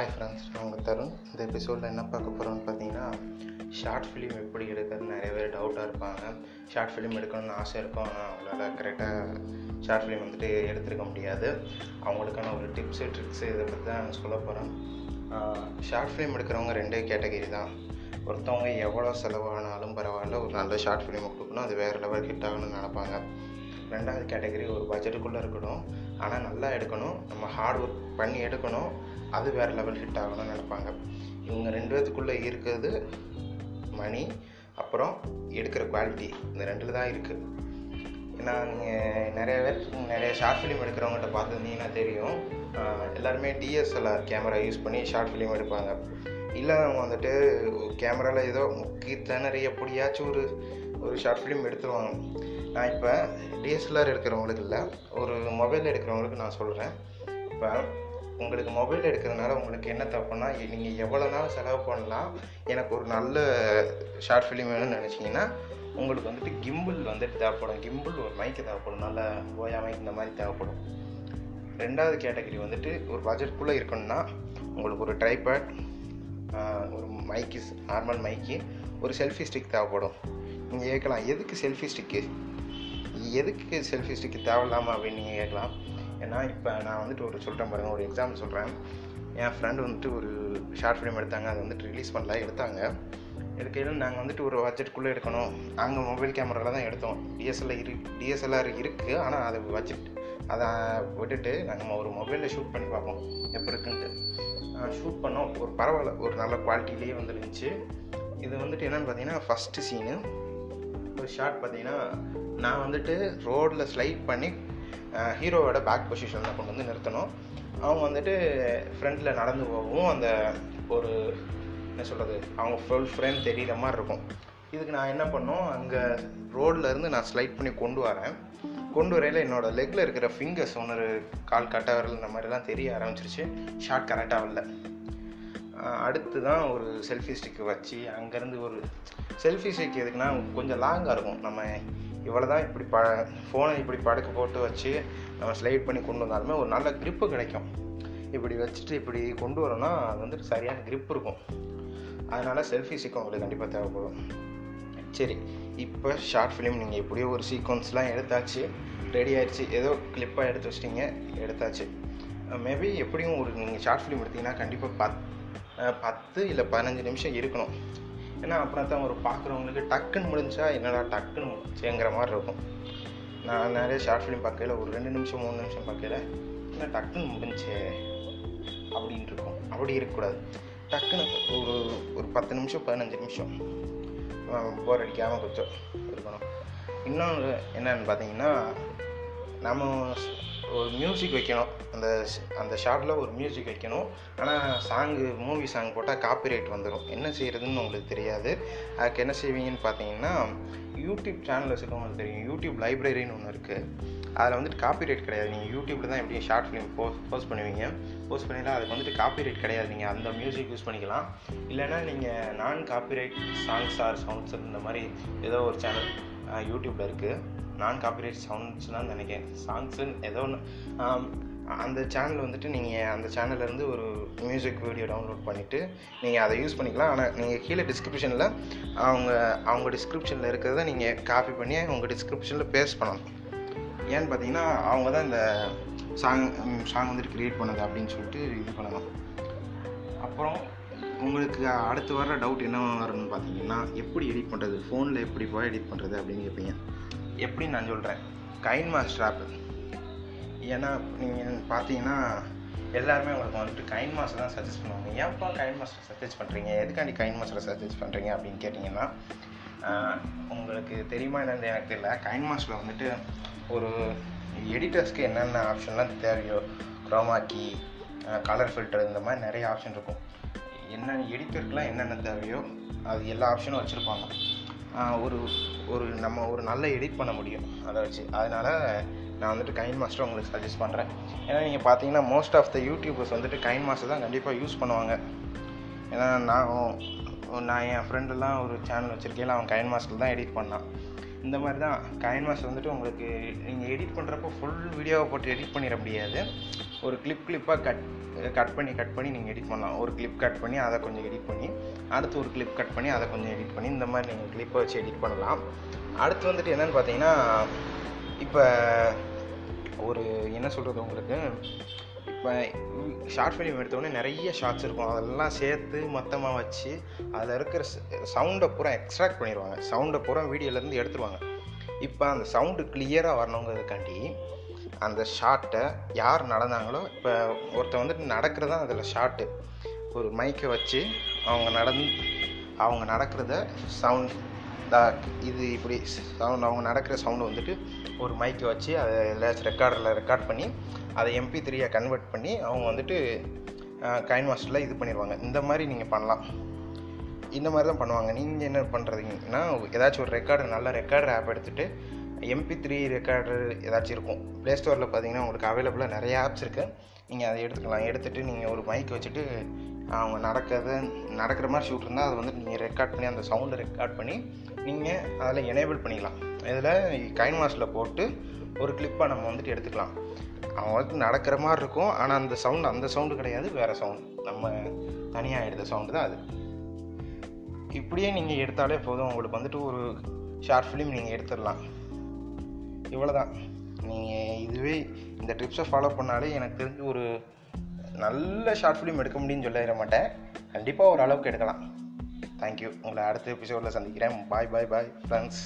Hi friends நான் உங்கள் தருண். இந்த எபிசோடில் என்ன பார்க்க போகிறோம்னு பார்த்தீங்கன்னா ஷார்ட் ஃபிலிம் எப்படி எடுக்கிறது? நிறைய பேர் டவுட்டாக இருப்பாங்க. ஷார்ட் ஃபிலிம் எடுக்கணும்னு ஆசை இருக்கும். ஆனால் அவங்களால கரெக்டாக ஷார்ட் ஃபிலிம் வந்துட்டு எடுத்துருக்க முடியாது. அவங்களுக்கான ஒரு டிப்ஸு ட்ரிக்ஸு இதை பற்றி தான் நான் சொல்ல போகிறேன் ஷார்ட் ஃபிலிம் எடுக்கிறவங்க ரெண்டே கேட்டகரி தான். ஒருத்தவங்க எவ்வளோ செலவானாலும் பரவாயில்ல ஒரு நல்ல ஷார்ட் ஃபிலிமை கொடுக்கணும். அது வேறு லெவல் ஹிட் ஆகணும்னு நினப்பாங்க. ரெண்டாவது கேட்டகரி ஒரு பட்ஜெட்டுக்குள்ளே இருக்கணும். ஆனால் நல்லா எடுக்கணும். நம்ம ஹார்ட் ஒர்க் பண்ணி எடுக்கணும். அது வேறு லெவல் ஹிட் ஆகணும்னு நினைப்பாங்க. இவங்க ரெண்டு பேத்துக்குள்ளே இருக்கிறது மணி அப்புறம் எடுக்கிற குவாலிட்டி இந்த ரெண்டில் தான் இருக்குது ஏன்னா நீங்கள் நிறைய பேர் நிறைய ஷார்ட் ஃபிலிம் எடுக்கிறவங்ககிட்ட பார்த்துருந்தீங்கன்னா தெரியும். எல்லாருமே டிஎஸ்எல்ஆர் கேமரா யூஸ் பண்ணி ஷார்ட் ஃபிலிம் எடுப்பாங்க. இல்லை அவங்க வந்துட்டு கேமராவில் ஏதோ முக்கி திணறி எப்படியாச்சும் ஒரு ஒரு ஷார்ட் ஃபிலிம் எடுத்துருவாங்க. நான் இப்போ டிஎஸ்எல்ஆர் எடுக்கிறவங்களுக்கு இல்லை ஒரு மொபைல் எடுக்கிறவங்களுக்கு நான் சொல்கிறேன் இப்போ உங்களுக்கு மொபைல் எடுக்கிறதுனால உங்களுக்கு என்ன தப்புன்னா நீங்கள் எவ்வளோ நாள் செலவு பண்ணலாம் எனக்கு ஒரு நல்ல ஷார்ட் ஃபிலிம் வேணும்னு நினச்சிங்கன்னா உங்களுக்கு வந்துட்டு கிம்பிள் வந்துட்டு தேவைப்படும். கிம்பிள் ஒரு மைக்கு தேவைப்படும். நல்ல ஓயா மைக் இந்த மாதிரி தேவைப்படும். ரெண்டாவது கேட்டகரி வந்துட்டு ஒரு பட்ஜெட்குள்ளே இருக்கணும்னா உங்களுக்கு ஒரு ட்ரைபேட் ஒரு மைக்கு நார்மல் மைக்கு ஒரு செல்ஃபி ஸ்டிக் தேவைப்படும். நீங்கள் கேட்கலாம் எதுக்கு செல்ஃபி ஸ்டிக்கு எதுக்கு செல்ஃபி ஸ்டிக்கு தேவையில்லாமல் அப்படின்னு நீங்கள் கேட்கலாம். ஏன்னா இப்போ நான் வந்துட்டு ஒரு சொல்கிறேன் பாருங்கள் ஒரு எக்ஸாம்பிள் சொல்கிறேன் என் ஃப்ரெண்டு வந்துட்டு ஒரு ஷார்ட் ஃபிலிம் எடுத்தாங்க அதை வந்துட்டு ரிலீஸ் பண்ணல எடுத்தாங்க. எடுக்கையில் நாங்கள் வந்துட்டு ஒரு பட்ஜெட்டுக்குள்ளே எடுக்கணும். நாங்கள் மொபைல் கேமராவில் தான் எடுத்தோம். டிஎஸ்எல்ஆர் இரு டிஎஸ்எல்ஆர் இருக்குது ஆனால் அது பட்ஜெட் அதை விட்டுட்டு நாங்கள் ஒரு மொபைலில் ஷூட் பண்ணி பார்ப்போம். எப்படி இருக்குன்ட்டு. ஷூட் பண்ணோம். ஒரு பரவாயில்ல. ஒரு நல்ல குவாலிட்டிலேயே வந்துருந்துச்சு. இது வந்துட்டு என்னென்னு பார்த்தீங்கன்னா ஃபஸ்ட்டு சீனு ஒரு ஷார்ட் பார்த்தீங்கன்னா நான் வந்துட்டு ரோடில் ஸ்லைட் பண்ணி ஹீரோவோட பேக் பொசிஷனில் கொண்டு வந்து நிறுத்தணும். அவங்க வந்துட்டு ஃப்ரண்ட்டில் நடந்து போகவும் அந்த ஒரு என்ன சொல்கிறது அவங்க ஃபுல் ஃப்ரேம் தெரிகிற மாதிரி இருக்கும். இதுக்கு நான் என்ன பண்ணோம் அங்கே ரோட்லேருந்து நான் ஸ்லைட் பண்ணி கொண்டு வரேன். கொண்டு வரையில் என்னோடய லெக்கில் இருக்கிற ஃபிங்கர்ஸ் ஒன்று கால் கட்ட வரல் இந்த மாதிரிலாம் தெரிய ஆரம்பிச்சிருச்சு. ஷார்ட் கரெக்டாக இல்லை அடுத்து தான் ஒரு செல்ஃபி ஸ்டிக்கு வச்சு அங்கேருந்து ஒரு செல்ஃபி ஸ்டிக் எதுக்குன்னா கொஞ்சம் லாங்காக இருக்கும். நம்ம இவ்வளோ தான் இப்படி ப ஃபோனை இப்படி படுக்க போட்டு வச்சு நம்ம ஸ்லைட் பண்ணி கொண்டு வந்தாலுமே ஒரு நல்ல க்ரிப்பு கிடைக்கும். இப்படி வச்சுட்டு இப்படி கொண்டு வரோன்னா அது வந்துட்டு சரியான க்ரிப் இருக்கும். அதனால் செல்ஃபி ஸ்டிக் உங்களுக்கு கண்டிப்பாக தேவைப்படும். சரி இப்போ ஷார்ட் ஃபிலிம் நீங்கள் எப்படியோ ஒரு சீக்வன்ஸ்லாம் எடுத்தாச்சு ரெடி ஆயிடுச்சு. ஏதோ கிளிப்பாக எடுத்து வச்சிட்டிங்க எடுத்தாச்சு. மேபி எப்படியும் ஒரு நீங்கள் ஷார்ட் ஃபிலிம் எடுத்தீங்கன்னா கண்டிப்பாக பத் பத்து இல்லை பதினஞ்சு நிமிஷம் இருக்கணும். ஏன்னா அப்புறம் தான் ஒரு பார்க்குறவங்களுக்கு டக்குன்னு முடிஞ்சா என்னடா டக்குன்னு முடிச்சுங்கிற மாதிரி இருக்கும். நான் நிறைய ஷார்ட் ஃபிலிம் பார்க்கையில் ஒரு ரெண்டு நிமிஷம் மூணு நிமிஷம் பார்க்கையில் என்ன டக்குன்னு முடிஞ்சே அப்படின்ட்டு இருக்கும். அப்படி இருக்கக்கூடாது. டக்குன்னு ஒரு ஒரு பத்து நிமிஷம் பதினஞ்சு நிமிஷம். போர் அடிக்காமல் கொஞ்சம் இருக்கணும். இன்னொன்று என்னன்னு பார்த்தீங்கன்னா நம்ம ஒரு மியூசிக் வைக்கணும். அந்த அந்த ஷார்ட்டில் ஒரு மியூசிக் வைக்கணும். ஆனால் சாங்கு மூவி சாங் போட்டால் காப்பிரைட் வந்துடும் என்ன செய்கிறதுன்னு உங்களுக்கு தெரியாது. அதுக்கு என்ன செய்வீங்கன்னு பார்த்தீங்கன்னா யூடியூப் சேனல் வச்சுருக்கவங்களுக்கு தெரியும். யூடியூப் லைப்ரரின்னு ஒன்று இருக்குது அதில் வந்துட்டு காப்பிரைட் கிடையாது. நீங்கள் யூடியூப்பில் தான் எப்படி ஷார்ட் ஃபிலிம் போஸ்ட் போஸ்ட் பண்ணுவீங்க. போஸ்ட் பண்ணினா அதுக்கு வந்துட்டு காப்பிரைட் கிடையாது. நீங்கள் அந்த மியூசிக் யூஸ் பண்ணிக்கலாம். இல்லைனா நீங்கள் நான் காப்பிரைட் சாங்ஸ் ஆர் சவுண்ட்ஸ் இந்த மாதிரி ஏதோ ஒரு சேனல் யூடியூப்பில் இருக்குது நான் காப்பிரைட் சவுண்ட்ஸ் தான் நினைக்கிறேன். சாங்ஸுன்னு ஏதோ ஒன்று அந்த சேனல் வந்துட்டு நீங்கள் அந்த சேனல்லேருந்து ஒரு மியூசிக் வீடியோ டவுன்லோட் பண்ணிவிட்டு நீங்கள் அதை யூஸ் பண்ணிக்கலாம். ஆனால் நீங்கள் கீழே டிஸ்கிரிப்ஷனில் அவங்க அவங்க டிஸ்கிரிப்ஷனில் இருக்கிறத நீங்கள் காப்பி பண்ணி உங்கள் டிஸ்கிரிப்ஷனில் பேஸ்ட் பண்ணணும். ஏன்னு பார்த்தீங்கன்னா அவங்க தான் இந்த சாங் சாங் வந்துட்டு க்ரியேட் பண்ணது அப்படின்னு சொல்லிட்டு இது பண்ணணும். அப்புறம் உங்களுக்கு அடுத்து வர டவுட் என்ன வரும்னு பார்த்தீங்கன்னா எப்படி எடிட் பண்ணுறது ஃபோனில் எப்படி போய் எடிட் பண்ணுறது அப்படின்னு கேட்பீங்க. எப்படி நான் சொல்கிறேன் கைன் மாஸ்டர் ஆப் ஏன்னா நீங்கள் பார்த்தீங்கன்னா எல்லாருமே உங்களுக்கு வந்துட்டு கைன் மாஸ்டர் தான் சஜஸ்ட் பண்ணுவாங்க. ஏன்ப்பா கைன் மாஸ்டர் சஜஸ்ட் பண்ணுறீங்க எதுக்காண்டி கைன் மாஸ்டர் சஜஸ்ட் பண்ணுறீங்க அப்படின்னு கேட்டிங்கன்னா உங்களுக்கு தெரியுமா என்னன்னு எனக்கு தெரியல. கைன் மாஸ்டரில் வந்துட்டு ஒரு எடிட்டர்ஸ்க்கு என்னென்ன ஆப்ஷன்லாம் தேவையோ க்ரோமாக்கி கலர் ஃபில்டர் இந்த மாதிரி நிறைய ஆப்ஷன் இருக்கும். என்னென்ன எடிட்டருக்குலாம் என்னென்ன தேவையோ அது எல்லா ஆப்ஷனும் வச்சுருப்பாங்க. ஒரு ஒரு நம்ம ஒரு நல்ல எடிட் பண்ண முடியும். அதை வச்சு. அதனால் நான் வந்துட்டு கைன் மாஸ்டர் உங்களுக்கு சஜஸ்ட் பண்ணுறேன் ஏன்னா நீங்கள் பார்த்தீங்கன்னா மோஸ்ட் ஆஃப் த யூடியூபர்ஸ் வந்துட்டு கைன் மாஸ்டர் தான் கண்டிப்பாக யூஸ் பண்ணுவாங்க. ஏன்னா நான் நான் என் ஃப்ரெண்டெல்லாம் ஒரு சேனல் வச்சுருக்கையில் அவன் கைன் மாஸ்டர் தான் எடிட் பண்ணான். இந்த மாதிரி தான் கைன்வாஸ் வந்துட்டு உங்களுக்கு நீங்கள் எடிட் பண்ணுறப்போ ஃபுல் வீடியோவை போட்டு எடிட் பண்ணிட முடியாது. ஒரு கிளிப் கிளிப்பாக கட் கட் பண்ணி கட் பண்ணி நீங்கள் எடிட் பண்ணலாம். ஒரு கிளிப் கட் பண்ணி அதை கொஞ்சம் எடிட் பண்ணி அடுத்து ஒரு கிளிப் கட் பண்ணி அதை கொஞ்சம் எடிட் பண்ணி இந்த மாதிரி நீங்கள் கிளிப்பை வச்சு எடிட் பண்ணலாம். அடுத்து வந்துட்டு என்னென்னு பார்த்தீங்கன்னா இப்போ ஒரு என்ன சொல்கிறது உங்களுக்கு? இப்போ ஷார்ட் ஃபிலிம் எடுத்தோடனே நிறைய ஷார்ட்ஸ் இருக்கும். அதெல்லாம் சேர்த்து மொத்தமாக வச்சு அதில் இருக்கிற சவுண்டை பூரா எக்ஸ்ட்ராக்ட் பண்ணிடுவாங்க. சவுண்டை பூரா வீடியோலேருந்து எடுத்துருவாங்க. இப்போ அந்த சவுண்டு கிளியராக வரணுங்கிறதுக்காண்டி அந்த ஷார்ட்டை யார் நடந்தாங்களோ இப்போ ஒருத்தர் வந்துட்டு நடக்கிறது தான் அதில் ஷார்ட்டு ஒரு மைக்கை வச்சு அவங்க நடந்து அவங்க நடக்கிறத சவுண்ட் இது இப்படி சவுண்ட் அவங்க நடக்கிற சவுண்டு வந்துட்டு ஒரு மைக்கை வச்சு அதை ஏதாச்சும் ரெக்கார்டரில் ரெக்கார்ட் பண்ணி அதை எம்பி த்ரீயாக கன்வெர்ட் பண்ணி அவங்க வந்துட்டு கைன் மாஸ்டரில் இது பண்ணிடுவாங்க இந்த மாதிரி நீங்கள் பண்ணலாம். இந்த மாதிரி தான் பண்ணுவாங்க. நீங்கள் என்ன பண்ணுறதுங்கன்னா ஏதாச்சும் ஒரு ரெக்கார்டு நல்ல ரெக்கார்டர் ஆப் எடுத்துகிட்டு எம்பி த்ரீ ரெக்கார்டர் ஏதாச்சும் இருக்கும். ப்ளே ஸ்டோரில் பார்த்தீங்கன்னா உங்களுக்கு அவைலபிளாக நிறைய ஆப்ஸ் இருக்குது நீங்கள் அதை எடுத்துக்கலாம். எடுத்துகிட்டு நீங்கள் ஒரு மைக் வச்சுட்டு அவங்க நடக்கிறத நடக்கிற மாதிரி ஷூட் இருந்தால் அதை வந்து நீங்கள் ரெக்கார்ட் பண்ணி அந்த சவுண்டை ரெக்கார்ட் பண்ணி நீங்கள் அதில் எனேபிள் பண்ணிக்கலாம். இதில் கைன் மாஸில் போட்டு ஒரு கிளிப்பாக நம்ம வந்துட்டு எடுத்துக்கலாம். அவங்க வந்து நடக்கிற மாதிரி இருக்கும். ஆனால் அந்த சவுண்ட் அந்த சவுண்டு கிடையாது. வேறு சவுண்ட் நம்ம தனியாக எடுத்த சவுண்டு தான் அது. இப்படியே நீங்கள் எடுத்தாலே போதும். உங்களுக்கு வந்துட்டு ஒரு ஷார்ட் ஃபிலிம் நீங்கள் எடுத்துடலாம். இவ்வளோ தான் நீங்கள் இதுவே இந்த ட்ரிப்ஸை ஃபாலோ பண்ணாலே எனக்கு தெரிஞ்சு ஒரு நல்ல ஷார்ட் ஃபிலிம் எடுக்க முடியும்னு சொல்லிட மாட்டேன். கண்டிப்பாக ஒரு அளவுக்கு எடுக்கலாம். தேங்க்யூ உங்களை அடுத்த எபிசோடில் சந்திக்கிறேன். பாய் பாய் பாய் ஃப்ரெண்ட்ஸ்